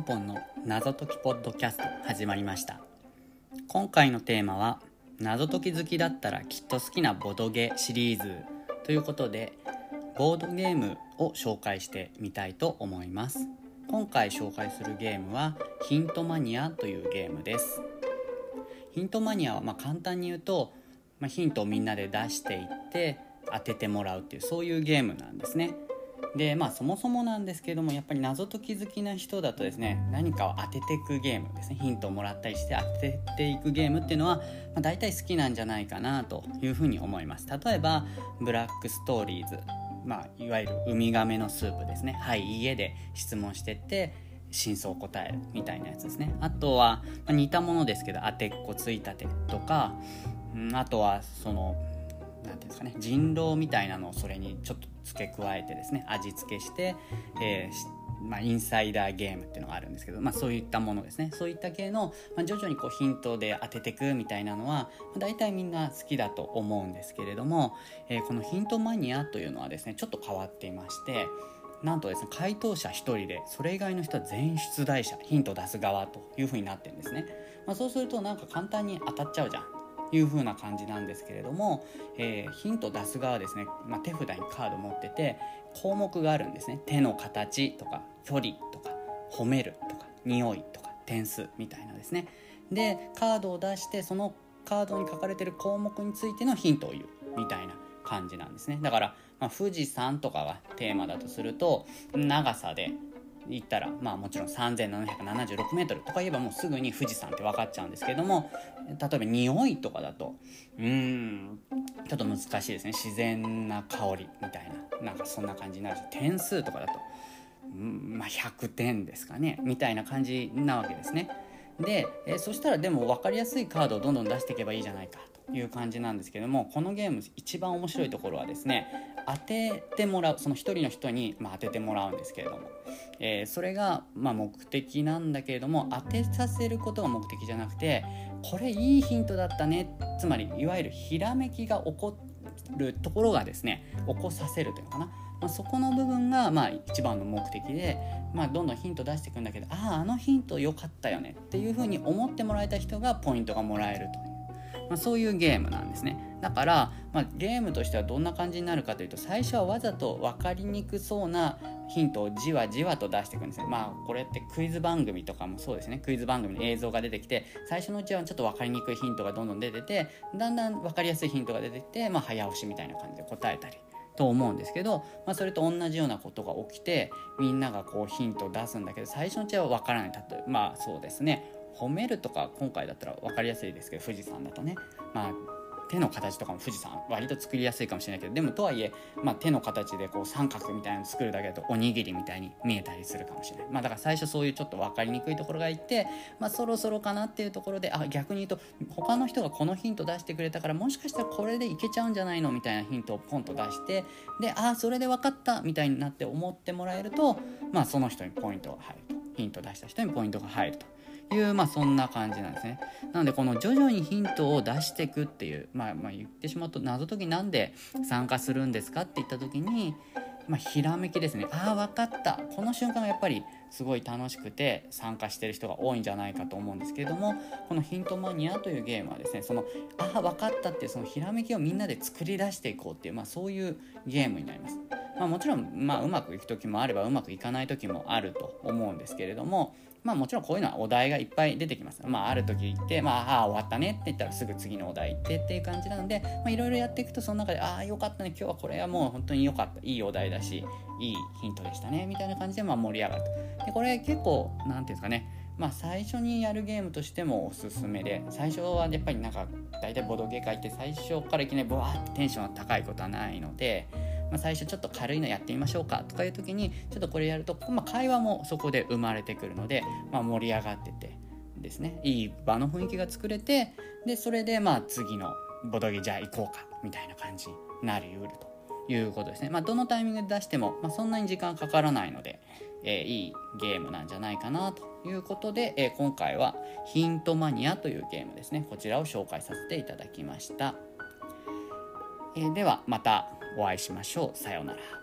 ンポンの謎解きポッドキャスト始まりました。今回のテーマは謎解き好きだったらきっと好きなボドゲシリーズということでボードゲームを紹介してみたいと思います。今回紹介するゲームはヒントマニアというゲームです。ヒントマニアはま簡単に言うと、まあ、ヒントをみんなで出していって当ててもらうっていうそういうゲームなんですね。でまあそもそもなんですけどもやっぱり謎解き好きな人だとですね何かを当てていくゲームですね。ヒントをもらったりして当てていくゲームっていうのは、まあ、大体好きなんじゃないかなというふうに思います。例えばブラックストーリーズまあ、いわゆるウミガメのスープですね。はい家で質問してって真相を答えるみたいなやつですね。あとは、まあ、似たものですけど当てっこついたてとか、うん、あとはその何ていうんですかね人狼みたいなのをそれにちょっと付け加えてですね味付けして、えー、まあ、インサイダーゲームっていうのがあるんですけど、まあ、そういったものですね。そういった系の、まあ、徐々にこうヒントで当ててくみたいなのは、まあ、大体みんな好きだと思うんですけれども、えー、このヒントマニアというのはですねちょっと変わっていましてなんとですね回答者1人でそれ以外の人は全員出題者ヒント出す側というふうになってるんですね、まあ、そうするとなんか簡単に当たっちゃうじゃん。いう風な感じなんですけれども、えー、ヒント出す側はですね、まあ、手札にカード持ってて項目があるんですね。手の形とか距離とか褒めるとか匂いとか点数みたいなですね。でカードを出してそのカードに書かれてる項目についてのヒントを言うみたいな感じなんですね。だから、まあ、富士山とかがテーマだとすると長さで行ったらまあもちろん 3776m とか言えばもうすぐに富士山って分かっちゃうんですけども例えば匂いとかだとうんちょっと難しいですね。自然な香りみたいななんかそんな感じになるし点数とかだとうんまあ100点ですかね。みたいな感じなわけですね。で、えそしたらでも分かりやすいカードをどんどん出していけばいいじゃないか。いう感じなんですけどもこのゲーム一番面白いところはですね当ててもらうその一人の人に、まあ、当ててもらうんですけれども、えー、それが、まあ、目的なんだけれども当てさせることが目的じゃなくてこれいいヒントだったねつまりいわゆるひらめきが起こるところがですね起こさせるというのかな、まあ、そこの部分が、まあ、一番の目的で、まあ、どんどんヒント出していくんだけどあああのヒント良かったよねっていうふうに思ってもらえた人がポイントがもらえると。まあ、そういうゲームなんですね。だから、まあ、ゲームとしてはどんな感じになるかというと最初はわざと分かりにくそうなヒントをじわじわと出していくんですねまあこれってクイズ番組とかもそうですね。クイズ番組の映像が出てきて最初のうちはちょっと分かりにくいヒントがどんどん出ててだんだん分かりやすいヒントが出てきて、まあ、早押しみたいな感じで答えたりと思うんですけど、まあ、それと同じようなことが起きてみんながこうヒントを出すんだけど最初のうちは分からない。例えばまあそうですね。褒めるとか今回だったら分かりやすいですけど富士山だとね。まあ手の形とかも富士山割と作りやすいかもしれないけどでもとはいえ、まあ、手の形でこう三角みたいなの作るだけだとおにぎりみたいに見えたりするかもしれない、まあ、だから最初そういうちょっと分かりにくいところがいて、まあ、そろそろかなっていうところであ逆に言うと他の人がこのヒント出してくれたからもしかしたらこれでいけちゃうんじゃないのみたいなヒントをポンと出してでああそれで分かったみたいになって思ってもらえると、まあ、その人にポイントが入ると。ヒント出した人にポイントが入ると。いう、まあ、そんな感じなんですね。なのでこの徐々にヒントを出していくっていう、まあ、まあ言ってしまうと謎解きなんで参加するんですかって言った時に、まあ、ひらめきですねああ分かったこの瞬間がやっぱりすごい楽しくて参加してる人が多いんじゃないかと思うんですけれどもこのヒントマニアというゲームはですねそのああ分かったっていうそのひらめきをみんなで作り出していこうっていう、まあ、そういうゲームになります。まあ、もちろん、まあ、うまくいく時もあればうまくいかない時もあると思うんですけれどもまあもちろんこういうのはお題がいっぱい出てきます。まあある時行って、まああ終わったねって言ったらすぐ次のお題行ってっていう感じなので、まあいろいろやっていくとその中で、ああよかったね、今日はこれはもう本当に良かった、いいお題だし、いいヒントでしたね、みたいな感じでまあ盛り上がると。で、これ結構、なんていうんですかね、まあ最初にやるゲームとしてもおすすめで、最初はやっぱりなんか大体ボドゲ界って最初からいきなりブワーってテンションが高いことはないので、まあ、最初ちょっと軽いのやってみましょうかとかいう時にちょっとこれやると、まあ、会話もそこで生まれてくるので、まあ、盛り上がっててですねいい場の雰囲気が作れてでそれでまあ次のボドゲじゃあ行こうかみたいな感じになりうるということですね。まあ、どのタイミングで出しても、まあ、そんなに時間かからないので、えー、いいゲームなんじゃないかなということで、えー、今回はヒントマニアというゲームですねこちらを紹介させていただきました。えー、ではまたお会いしましょう。さようなら。